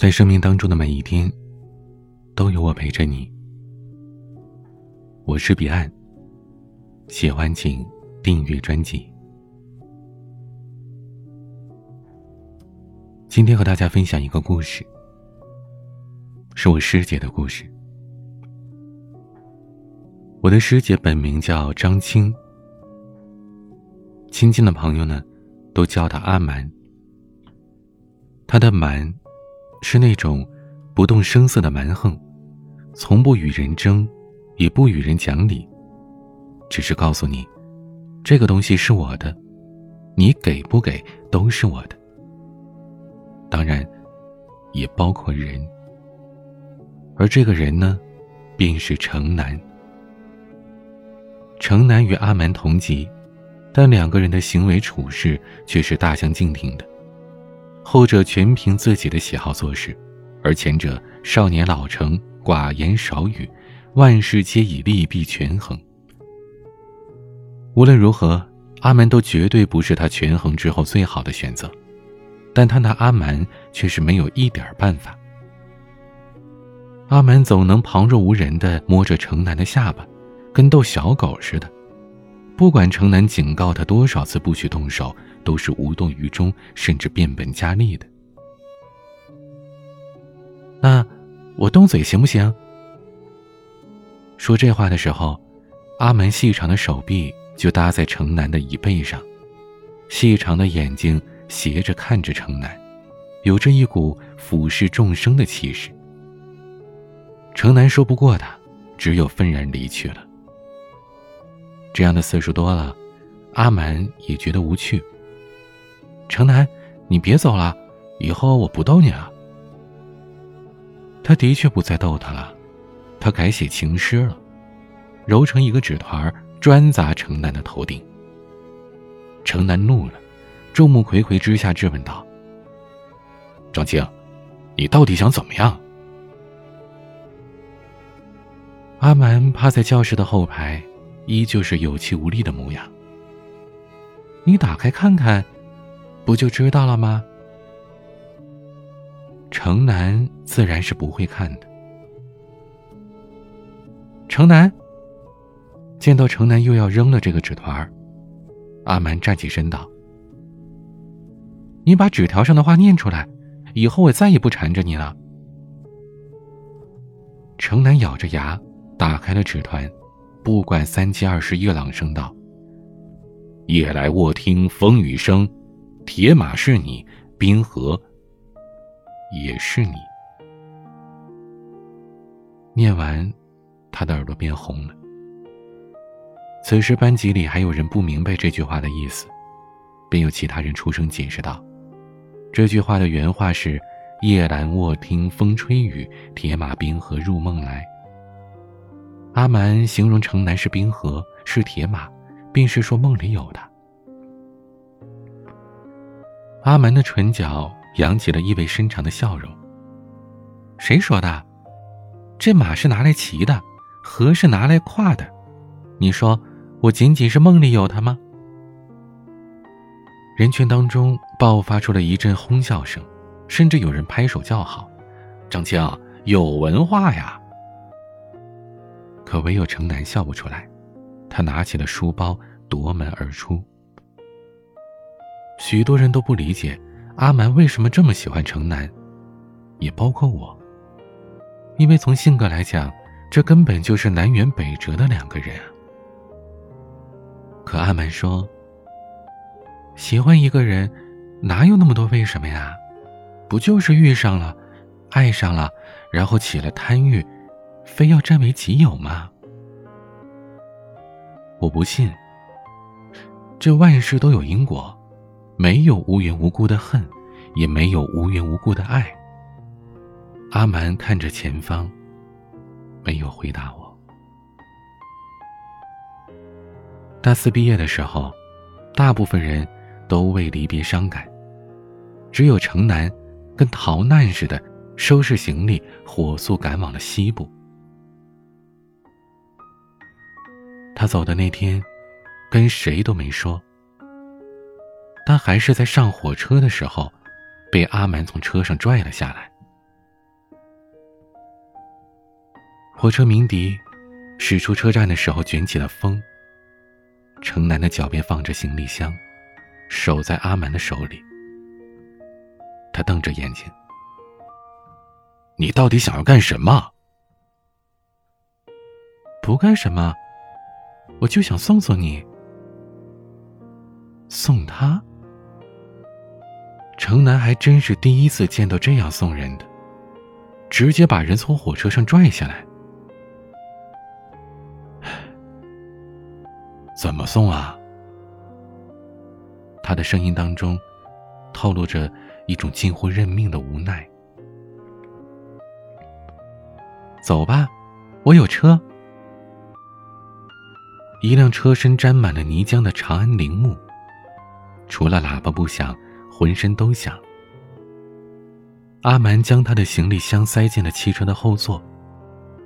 在生命当中的每一天，都有我陪着你。我是彼岸。喜欢请订阅专辑。今天和大家分享一个故事，是我师姐的故事。我的师姐本名叫张青，亲近的朋友呢，都叫她阿蛮。她的蛮，是那种不动声色的蛮横，从不与人争，也不与人讲理，只是告诉你，这个东西是我的，你给不给都是我的。当然，也包括人。而这个人呢，便是城南。城南与阿蛮同级，但两个人的行为处事却是大相径庭的。后者全凭自己的喜好做事，而前者少年老成，寡言少语，万事皆以利弊权衡。无论如何，阿蛮都绝对不是他权衡之后最好的选择，但他拿阿蛮却是没有一点办法。阿蛮总能旁若无人的摸着城南的下巴。跟逗小狗似的，不管城南警告他多少次不许动手，都是无动于衷，甚至变本加厉的。那我动嘴行不行？说这话的时候，阿门细长的手臂就搭在城南的椅背上，细长的眼睛斜着看着城南，有着一股俯视众生的气势。城南说不过他，只有愤然离去了。这样的次数多了，阿蛮也觉得无趣。城南，你别走了，以后我不逗你了。他的确不再逗他了，他改写情诗了，揉成一个纸团专砸城南的头顶。城南怒了，众目睽睽之下质问道：“张青，你到底想怎么样？”阿蛮趴在教室的后排。依旧是有气无力的模样。你打开看看，不就知道了吗？城南自然是不会看的。城南见到城南又要扔了这个纸团阿蛮站起身道：“你把纸条上的话念出来，以后我再也不缠着你了。”城南咬着牙打开了纸团。不管三七二十一，朗声道：“夜来卧听风雨声，铁马是你，冰河也是你。”念完，他的耳朵变红了。此时班级里还有人不明白这句话的意思，便有其他人出声解释道：“这句话的原话是‘夜阑卧听风吹雨，铁马冰河入梦来’。”阿蛮形容城南是冰河，是铁马，便是说梦里有的。阿蛮的唇角扬起了意味深长的笑容。谁说的？这马是拿来骑的，河是拿来跨的。你说我仅仅是梦里有他吗？人群当中爆发出了一阵哄笑声，甚至有人拍手叫好：“张青有文化呀！”可唯有城南笑不出来，他拿起了书包，夺门而出。许多人都不理解阿蛮为什么这么喜欢城南，也包括我。因为从性格来讲，这根本就是南辕北辙的两个人啊。可阿蛮说：“喜欢一个人，哪有那么多为什么呀？不就是遇上了，爱上了，然后起了贪欲。”非要占为己有吗？我不信。这万事都有因果，没有无缘无故的恨，也没有无缘无故的爱。阿蛮看着前方，没有回答我。大四毕业的时候，大部分人都为离别伤感，只有城南，跟逃难似的，收拾行李，火速赶往了西部。他走的那天跟谁都没说。但还是在上火车的时候被阿蛮从车上拽了下来。火车鸣笛驶出车站的时候卷起了风。城南的脚边放着行李箱守在阿蛮的手里。他瞪着眼睛你到底想要干什么不干什么我就想送送你。”送他？城南还真是第一次见到这样送人的，直接把人从火车上拽下来。怎么送啊？他的声音当中透露着一种近乎认命的无奈。走吧，我有车。一辆车身沾满了泥浆的长安铃木，除了喇叭不响，浑身都响。阿蛮将他的行李箱塞进了汽车的后座，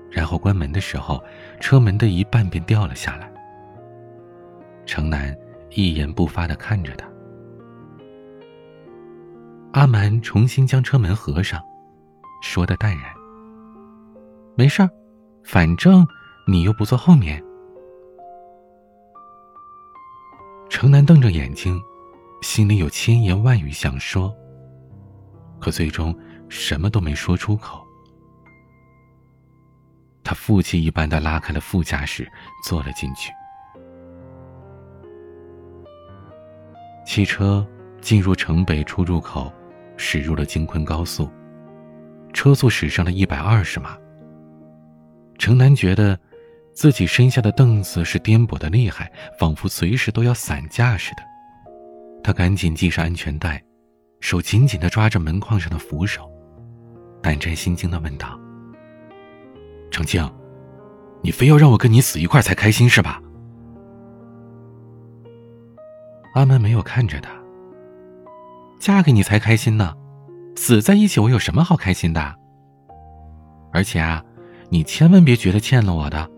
然后关门的时候，车门的一半便掉了下来。城南一言不发的看着他。阿蛮重新将车门合上，说的淡然：“没事儿，反正你又不坐后面。”城南瞪着眼睛，心里有千言万语想说，可最终什么都没说出口。他负气一般的拉开了副驾驶，坐了进去。汽车进入城北出入口，驶入了京昆高速。车速驶上了一百二十码。城南觉得，自己身下的凳子是颠簸的厉害，仿佛随时都要散架似的。他赶紧系上安全带，手紧紧的抓着门框上的扶手，胆战心惊的问道：“程静，你非要让我跟你死一块才开心是吧？”阿门没有看着他。嫁给你才开心呢，死在一起我有什么好开心的？而且啊，你千万别觉得欠了我的，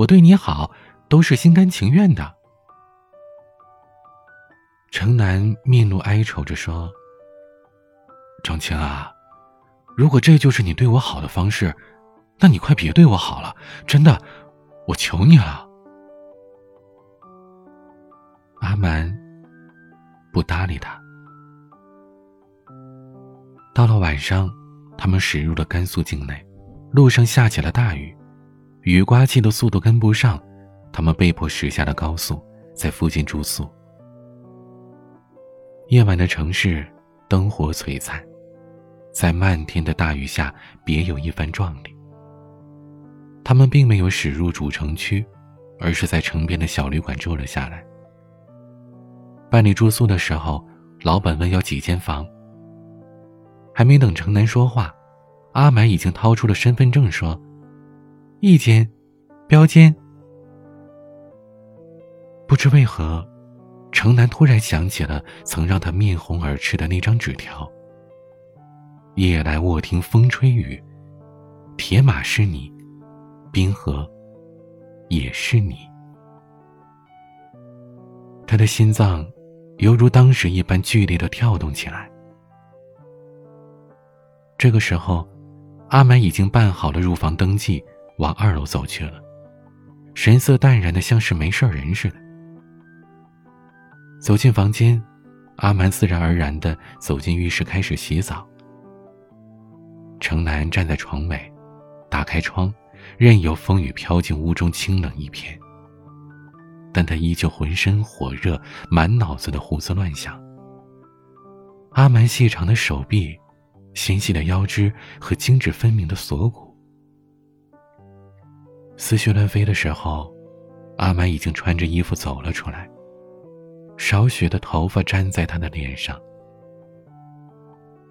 我对你好都是心甘情愿的。城南面露哀愁着说：“张青啊，如果这就是你对我好的方式，那你快别对我好了，真的，我求你了。”阿蛮不搭理他。到了晚上，他们驶入了甘肃境内，路上下起了大雨，雨刮器的速度跟不上，他们被迫驶下了高速，在附近住宿。夜晚的城市灯火璀璨，在漫天的大雨下，别有一番壮丽。他们并没有驶入主城区，而是在城边的小旅馆住了下来。办理住宿的时候，老板问要几间房。还没等城南说话，阿满已经掏出了身份证说：“一间，标间。”不知为何，城南突然想起了曾让他面红耳赤的那张纸条：“夜来卧听风吹雨，铁马是你，冰河也是你。”他的心脏。犹如当时一般剧烈的跳动起来。这个时候，阿满已经办好了入房登记，往二楼走去了，神色淡然的像是没事人似的。走进房间，阿蛮自然而然的走进浴室开始洗澡。城南站在床尾，打开窗，任由风雨飘进屋中，清冷一片。但他依旧浑身火热，满脑子的胡思乱想。阿蛮细长的手臂，纤细的腰肢和精致分明的锁骨。思绪乱飞的时候，阿满已经穿着衣服走了出来。少许的头发粘在他的脸上。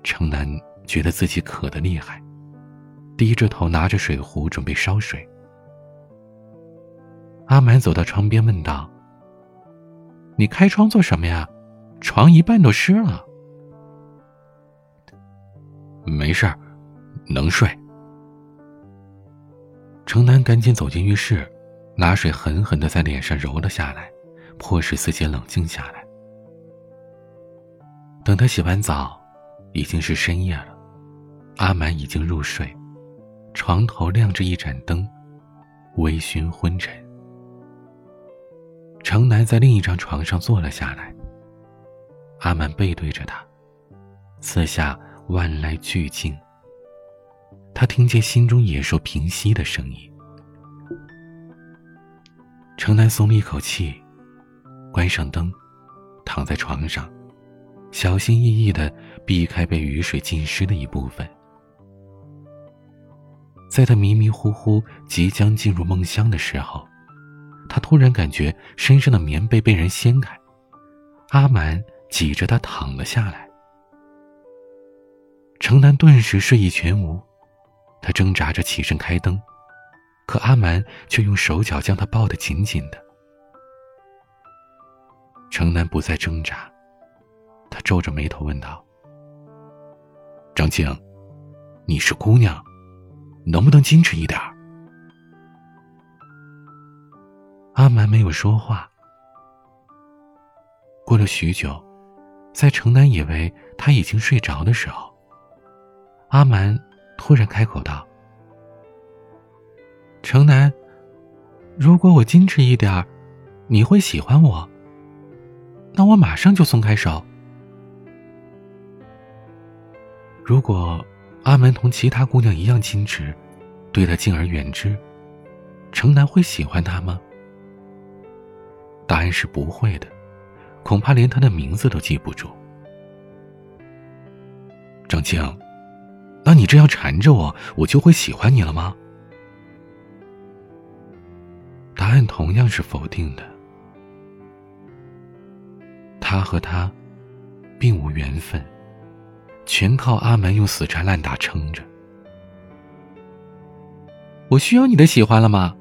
城南觉得自己渴得厉害，低着头拿着水壶准备烧水。阿满走到窗边，问道：“你开窗做什么呀？床一半都湿了。”“没事儿，能睡。”城南赶紧走进浴室，拿水狠狠的在脸上揉了下来，迫使自己冷静下来。等他洗完澡，已经是深夜了，阿满已经入睡，床头亮着一盏灯，微醺昏沉。城南在另一张床上坐了下来。阿满背对着他，四下万籁俱静。他听见心中野兽平息的声音。城南松了一口气，关上灯，躺在床上，小心翼翼的避开被雨水浸湿的一部分。在他迷迷糊糊即将进入梦乡的时候，他突然感觉身上的棉被被人掀开，阿满挤着他躺了下来。城南顿时睡意全无，他挣扎着起身开灯，可阿蛮却用手脚将他抱得紧紧的。城南不再挣扎，他皱着眉头问道：“张静，你是姑娘。”能不能矜持一点阿蛮没有说话。过了许久，在城南以为他已经睡着的时候，阿蛮突然开口道：“城南，如果我矜持一点你会喜欢我？那我马上就松开手。如果……”阿门同其他姑娘一样矜持，对她敬而远之。城南会喜欢她吗？答案是不会的，恐怕连她的名字都记不住。张静，那你这样缠着我，我就会喜欢你了吗？答案同样是否定的。他和他，并无缘分。全靠阿门用死缠烂打撑着。我需要你的喜欢了吗？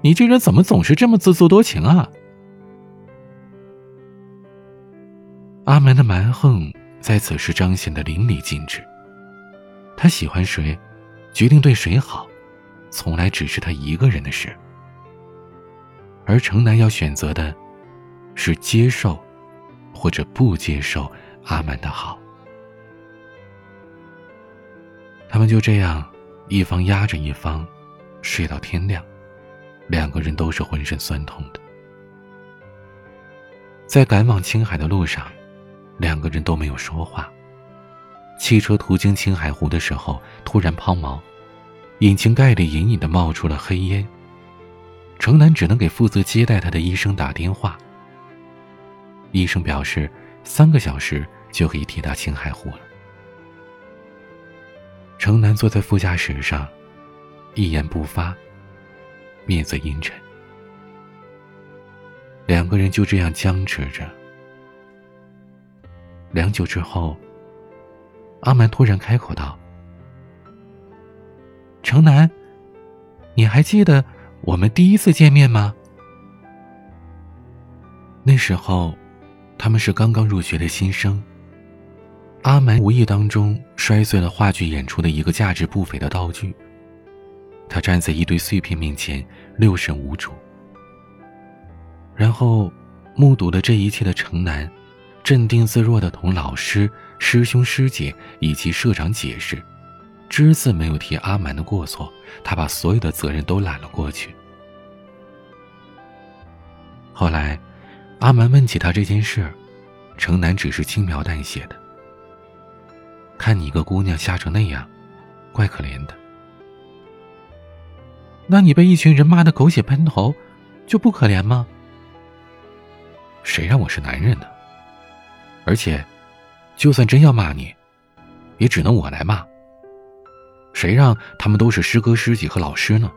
你这人怎么总是这么自作多情啊？阿门的蛮横在此时彰显的淋漓尽致。他喜欢谁，决定对谁好，从来只是他一个人的事。而城南要选择的，是接受，或者不接受阿满的好。他们就这样，一方压着一方，睡到天亮，两个人都是浑身酸痛的。在赶往青海的路上，两个人都没有说话。汽车途经青海湖的时候，突然抛锚，引擎盖里隐隐的冒出了黑烟。程南只能给负责接待他的医生打电话。医生表示，三个小时就可以抵达青海湖了。城南坐在副驾驶上，一言不发，面色阴沉。两个人就这样僵持着。良久之后，阿蛮突然开口道：“城南，你还记得我们第一次见面吗？那时候，他们是刚刚入学的新生。”阿蛮无意当中摔碎了话剧演出的一个价值不菲的道具。他站在一堆碎片面前，六神无主。然后，目睹了这一切的城南，镇定自若的同老师、师兄、师姐以及社长解释，只字没有提阿蛮的过错。他把所有的责任都揽了过去。后来，阿蛮问起他这件事，城南只是轻描淡写的。看你一个姑娘吓成那样，怪可怜的。那你被一群人骂的狗血喷头，就不可怜吗？谁让我是男人呢？而且，就算真要骂你，也只能我来骂。谁让他们都是师哥师姐和老师呢？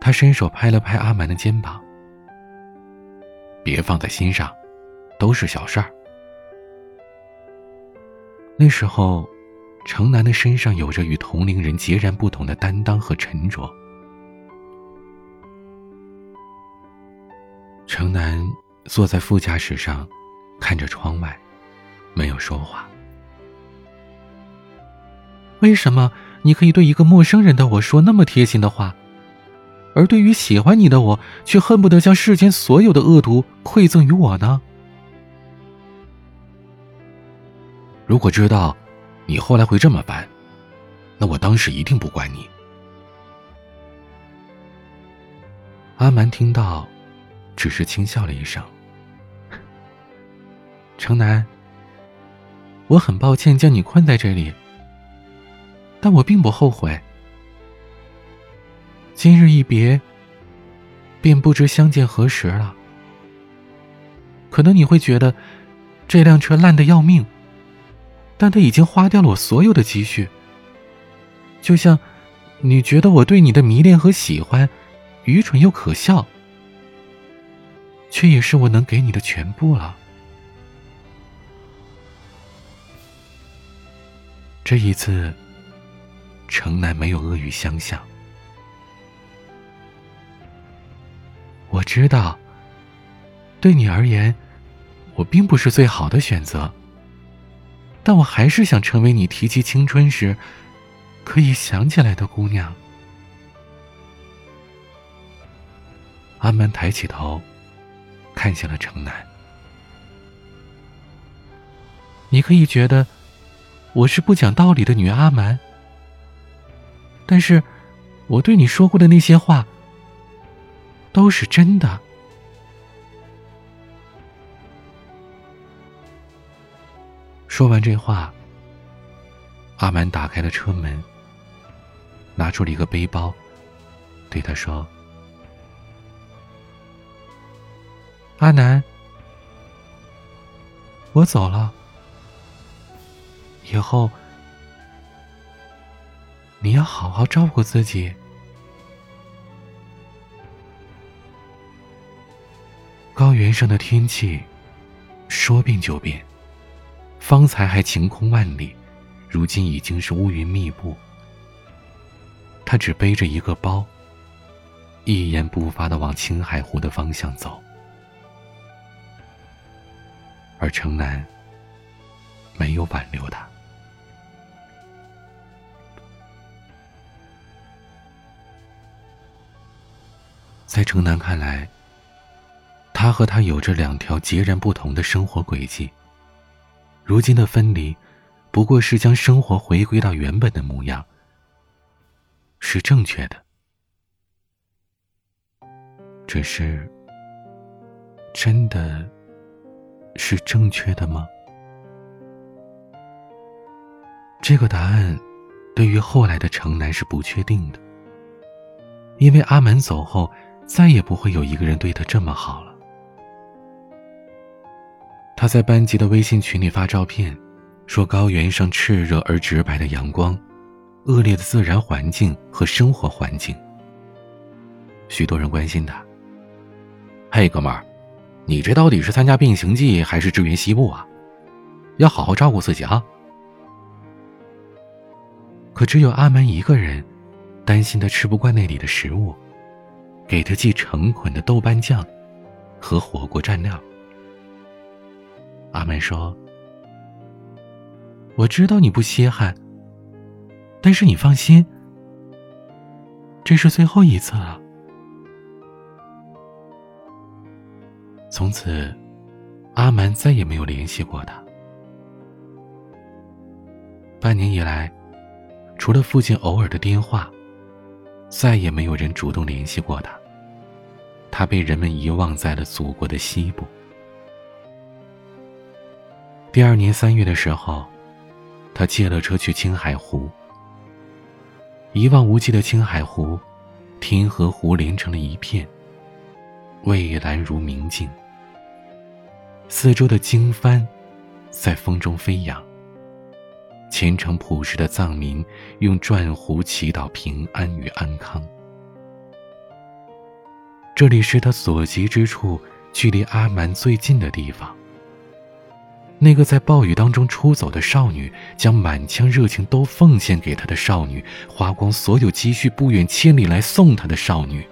他伸手拍了拍阿蛮的肩膀，别放在心上，都是小事儿。那时候，城南的身上有着与同龄人截然不同的担当和沉着。城南坐在副驾驶上，看着窗外，没有说话。为什么你可以对一个陌生人的我说那么贴心的话，而对于喜欢你的我，却恨不得将世间所有的恶毒馈赠于我呢？如果知道，你后来会这么烦，那我当时一定不管你。阿蛮听到，只是轻笑了一声。城南，我很抱歉将你困在这里，但我并不后悔。今日一别，便不知相见何时了。可能你会觉得，这辆车烂的要命，但它已经花掉了我所有的积蓄。就像，你觉得我对你的迷恋和喜欢，愚蠢又可笑，却也是我能给你的全部了。这一次，城南没有恶语相向。我知道，对你而言，我并不是最好的选择。但我还是想成为你提起青春时可以想起来的姑娘。阿门抬起头，看向了城南。你可以觉得我是不讲道理的女阿蛮，但是我对你说过的那些话。都是真的。说完这话，阿蛮打开了车门，拿出了一个背包，对他说：“阿南，我走了，以后你要好好照顾自己。”高原上的天气，说变就变。方才还晴空万里，如今已经是乌云密布。他只背着一个包，一言不发的往青海湖的方向走。而城南没有挽留他。在城南看来。他和她有着两条截然不同的生活轨迹。如今的分离，不过是将生活回归到原本的模样，是正确的。只是，真的是正确的吗？这个答案，对于后来的城南是不确定的。因为阿门走后，再也不会有一个人对他这么好了。他在班级的微信群里发照片，说高原上炽热而直白的阳光，恶劣的自然环境和生活环境。许多人关心他：“嘿，哥们儿，你这到底是参加变形计还是支援西部啊？要好好照顾自己啊！”可只有阿门一个人，担心他吃不惯那里的食物，给他寄成捆的豆瓣酱和火锅蘸料。阿门说：“我知道你不稀罕，但是你放心，这是最后一次了。从此，阿蛮再也没有联系过他。半年以来，除了父亲偶尔的电话，再也没有人主动联系过他。他被人们遗忘在了祖国的西部。”第二年三月的时候，他借了车去青海湖。一望无际的青海湖，天和湖连成了一片，蔚蓝如明镜。四周的经幡在风中飞扬。虔诚朴实的藏民用转壶祈祷平安与安康。这里是他所及之处，距离阿蛮最近的地方。那个在暴雨当中出走的少女，将满腔热情都奉献给他的少女，花光所有积蓄不远千里来送他的少女，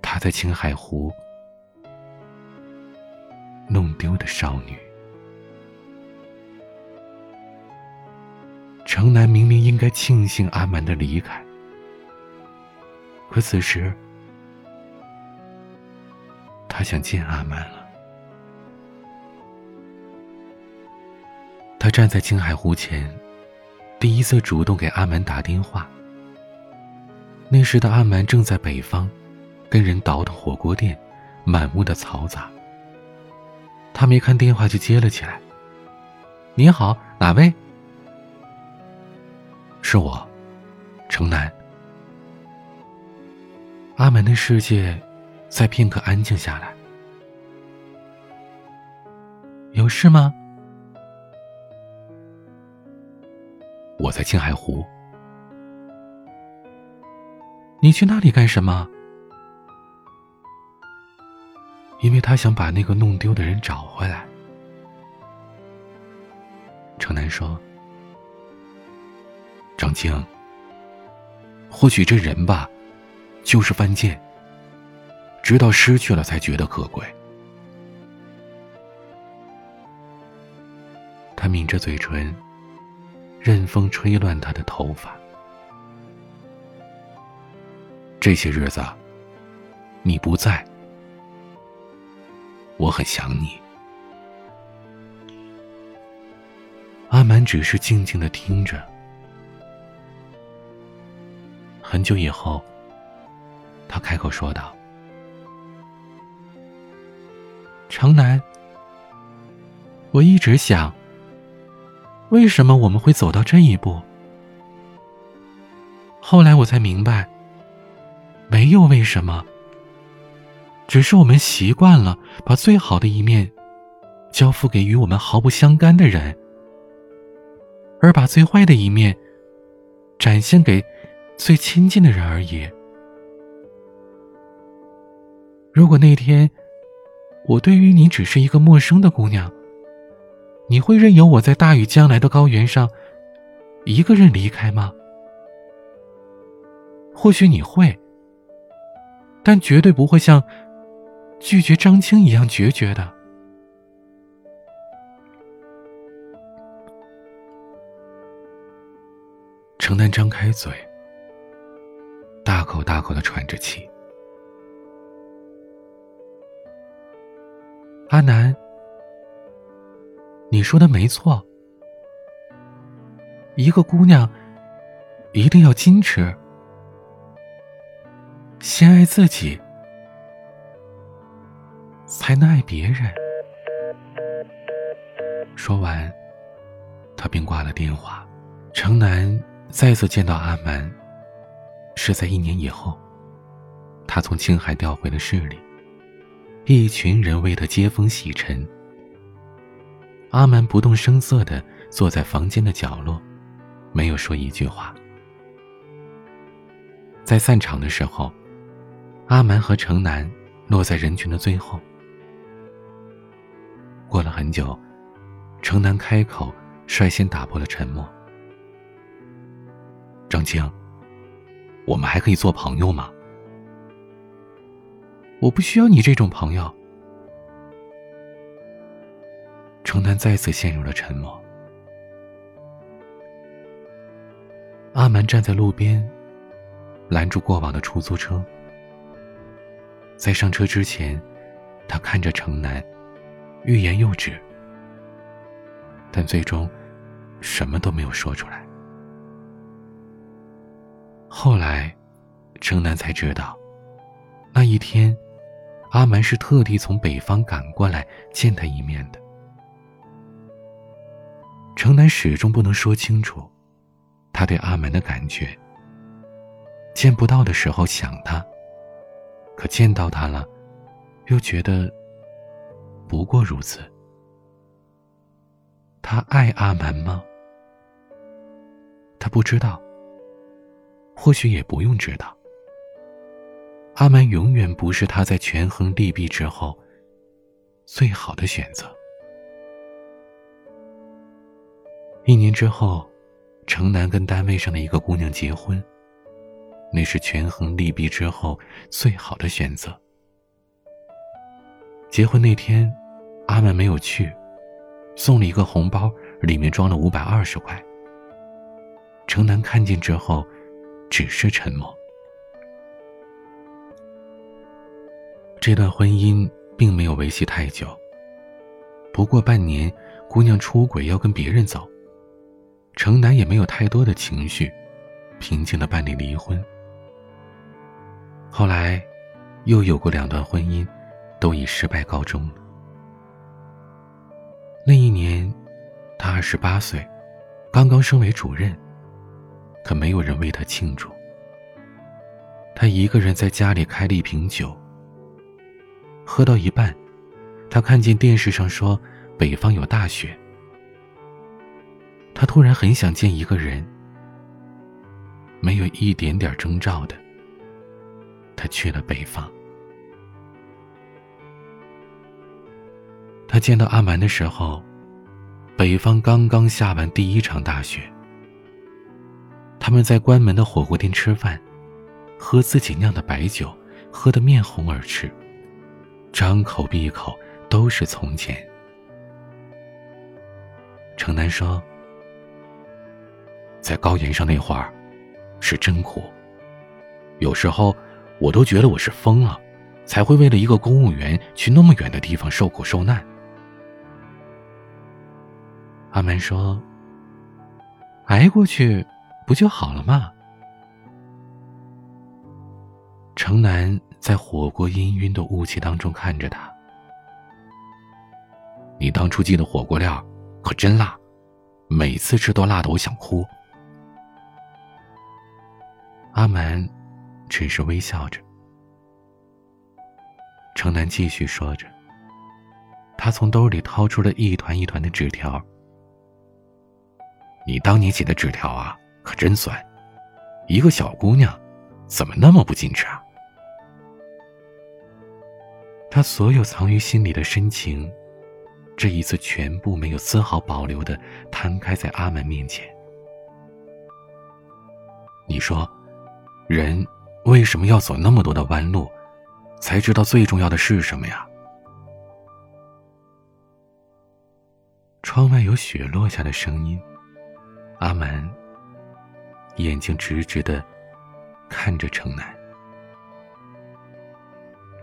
他在青海湖弄丢的少女。城南明明应该庆幸阿蛮的离开，可此时他想见阿蛮了。他站在青海湖前，第一次主动给阿蛮打电话。那时的阿蛮正在北方，跟人倒腾火锅店，满屋的嘈杂。他没看电话就接了起来：“你好，哪位？”“是我，城南。”阿门的世界在片刻安静下来。有事吗？我在青海湖。你去那里干什么？因为他想把那个弄丢的人找回来。城南说：“张青，或许这人吧，就是犯贱，直到失去了才觉得可贵。”他抿着嘴唇，任风吹乱他的头发。这些日子，你不在，我很想你。阿满只是静静的听着。很久以后，他开口说道：“城南，我一直想。”为什么我们会走到这一步？后来我才明白，没有为什么，只是我们习惯了把最好的一面交付给与我们毫不相干的人，而把最坏的一面展现给最亲近的人而已。如果那天我对于你只是一个陌生的姑娘，你会任由我在大雨将来的高原上一个人离开吗？或许你会，但绝对不会像拒绝张青一样决绝的。程南张开嘴，大口大口的喘着气。阿南。你说的没错，一个姑娘一定要矜持，先爱自己，才能爱别人。说完，他便挂了电话。城南再次见到阿蛮，是在一年以后，他从青海调回了市里，一群人为他接风洗尘。阿蛮不动声色的坐在房间的角落，没有说一句话。在散场的时候，阿蛮和城南落在人群的最后。过了很久，城南开口，率先打破了沉默：“张青，我们还可以做朋友吗？”“我不需要你这种朋友。”程南再次陷入了沉默。阿蛮站在路边，拦住过往的出租车。在上车之前，他看着程南，欲言又止，但最终什么都没有说出来。后来，程南才知道，那一天，阿蛮是特地从北方赶过来见他一面的。城南始终不能说清楚，他对阿蛮的感觉。见不到的时候想他，可见到他了，又觉得不过如此。他爱阿蛮吗？他不知道，或许也不用知道。阿蛮永远不是他在权衡利弊之后最好的选择。一年之后，城南跟单位上的一个姑娘结婚。那是权衡利弊之后最好的选择。结婚那天，阿满没有去，送了一个红包，里面装了五百二十块。城南看见之后，只是沉默。这段婚姻并没有维系太久。不过半年，姑娘出轨要跟别人走。城南也没有太多的情绪，平静的办理离婚。后来，又有过两段婚姻，都以失败告终。那一年，他二十八岁，刚刚升为主任。可没有人为他庆祝。他一个人在家里开了一瓶酒，喝到一半，他看见电视上说北方有大雪。他突然很想见一个人，没有一点点征兆的，他去了北方。他见到阿蛮的时候，北方刚刚下完第一场大雪。他们在关门的火锅店吃饭，喝自己酿的白酒，喝得面红耳赤，张口闭口都是从前。城南说：“在高原上那会儿，是真苦。有时候我都觉得我是疯了，才会为了一个公务员去那么远的地方受苦受难。”阿蛮说：“挨过去。”不就好了吗？城南在火锅氤氲的雾气当中看着他。你当初寄的火锅料可真辣，每次吃都辣得我想哭。阿蛮只是微笑着。城南继续说着，他从兜里掏出了一团一团的纸条。你当年写的纸条啊？可真酸，一个小姑娘，怎么那么不矜持啊？他所有藏于心里的深情，这一次全部没有丝毫保留的摊开在阿门面前。你说，人为什么要走那么多的弯路，才知道最重要的是什么呀？窗外有雪落下的声音，阿门。眼睛直直的看着城南。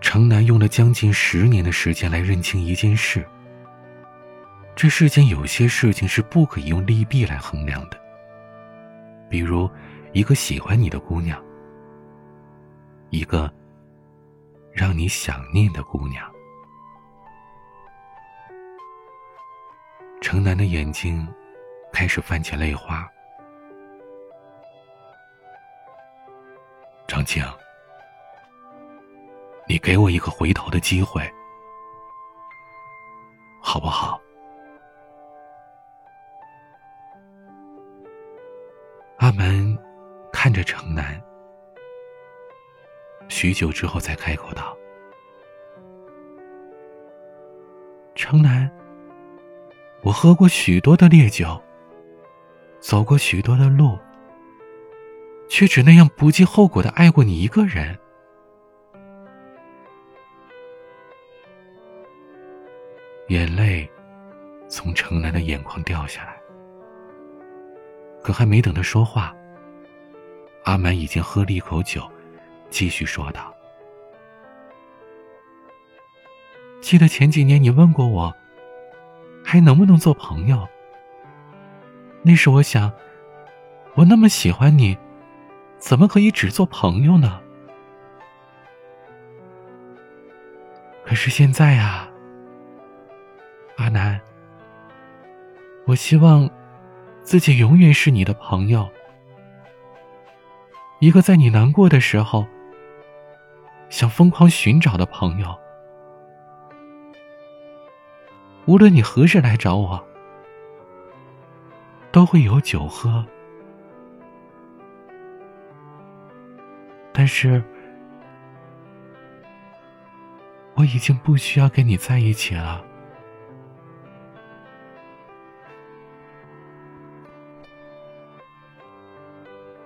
城南用了将近十年的时间来认清一件事：这世间有些事情是不可以用利弊来衡量的。比如，一个喜欢你的姑娘，一个让你想念的姑娘。城南的眼睛开始泛起泪花。长青，你给我一个回头的机会，好不好？阿门看着城南，许久之后才开口道：“城南，我喝过许多的烈酒，走过许多的路。”却只那样不计后果的爱过你一个人，眼泪从城南的眼眶掉下来。可还没等他说话，阿满已经喝了一口酒，继续说道：“记得前几年你问过我，还能不能做朋友？那时我想，我那么喜欢你。”怎么可以只做朋友呢？可是现在啊，阿南，我希望自己永远是你的朋友，一个在你难过的时候想疯狂寻找的朋友。无论你何时来找我，都会有酒喝。但是，我已经不需要跟你在一起了。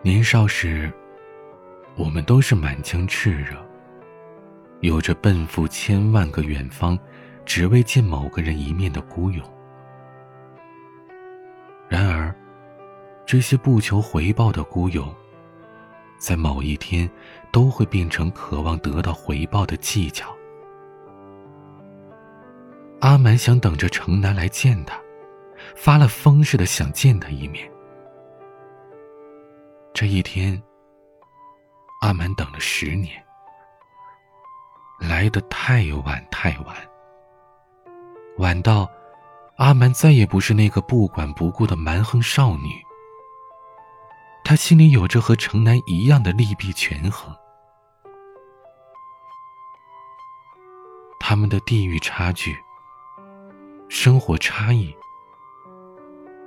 年少时，我们都是满腔炽热，有着奔赴千万个远方，只为见某个人一面的孤勇。然而，这些不求回报的孤勇。在某一天，都会变成渴望得到回报的计较。阿满想等着城南来见他，发了疯似的想见他一面，这一天，阿满等了十年，来的太晚太晚，晚到阿满再也不是那个不管不顾的蛮横少女。她心里有着和城南一样的利弊权衡，他们的地域差距、生活差异，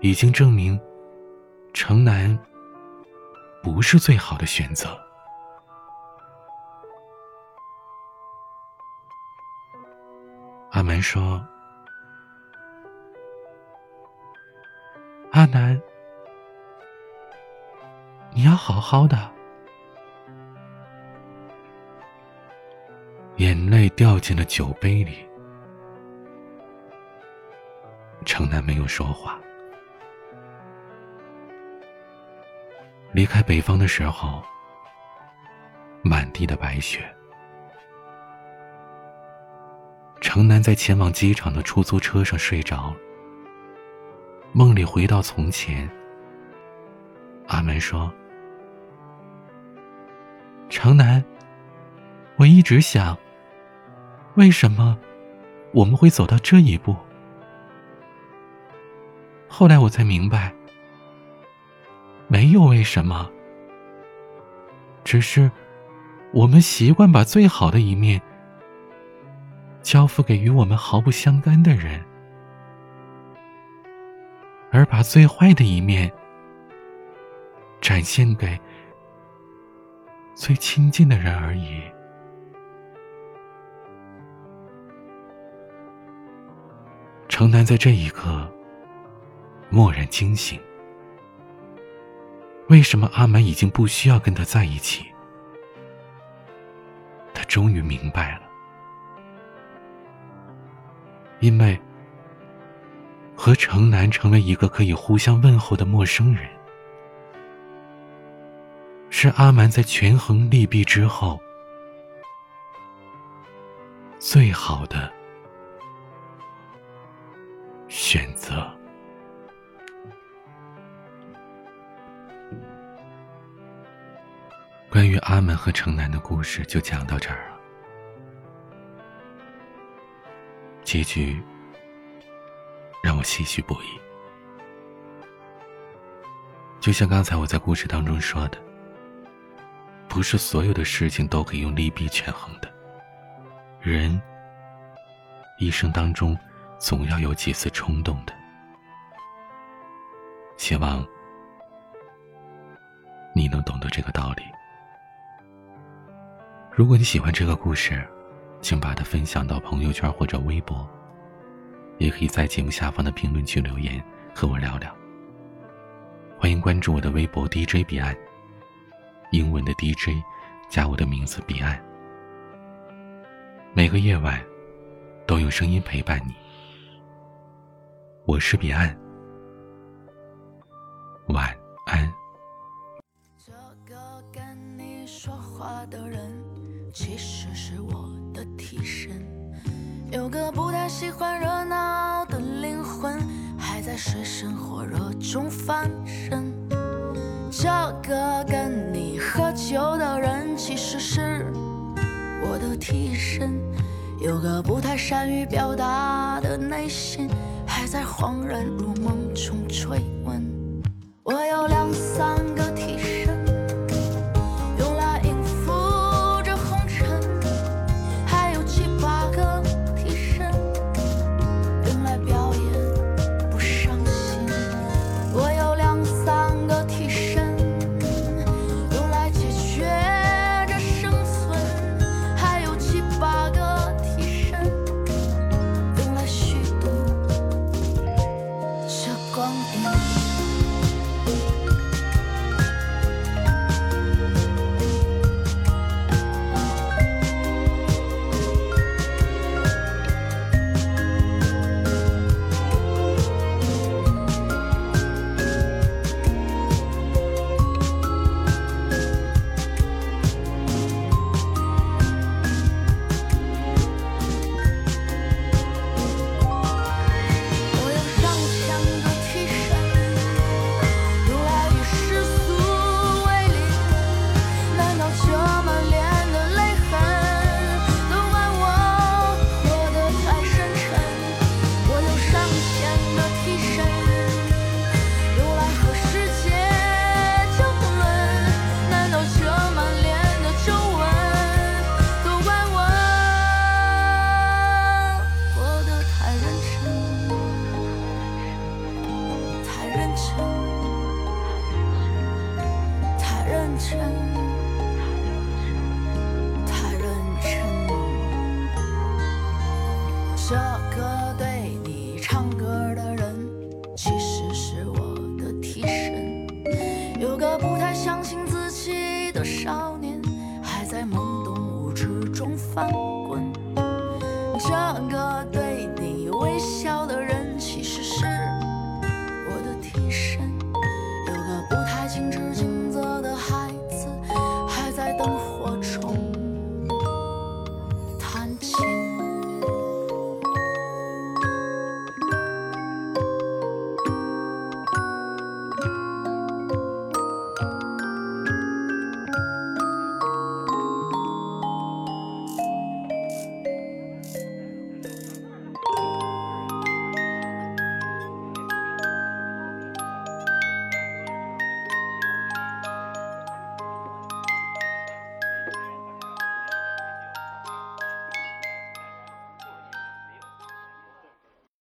已经证明城南。不是最好的选择。阿门说：“阿南，你要好好的。”眼泪掉进了酒杯里。城南没有说话。离开北方的时候，满地的白雪。城南在前往机场的出租车上睡着了。梦里回到从前，阿门说：“城南，我一直想，为什么我们会走到这一步？后来我才明白。”没有为什么，只是我们习惯把最好的一面交付给与我们毫不相干的人，而把最坏的一面展现给最亲近的人而已。城南在这一刻蓦然惊醒。为什么阿满已经不需要跟他在一起？他终于明白了，因为和城南成为一个可以互相问候的陌生人，是阿满在权衡利弊之后最好的选择。阿门和城南的故事就讲到这儿了。结局让我唏嘘不已。就像刚才我在故事当中说的，不是所有的事情都可以用利弊权衡的。人一生当中总要有几次冲动的。希望你能懂得这个道理。如果你喜欢这个故事，请把它分享到朋友圈或者微博，也可以在节目下方的评论区留言和我聊聊。欢迎关注我的微博 DJ 彼岸，英文的 DJ 加我的名字彼岸。每个夜晚都有声音陪伴你，我是彼岸，晚安。这个跟你说话的人。其实是我的替身，有个不太喜欢热闹的灵魂，还在水深火热中翻身。这个跟你喝酒的人，其实是我的替身，有个不太善于表达的内心，还在恍然如梦中追问。我有两三真，他认真。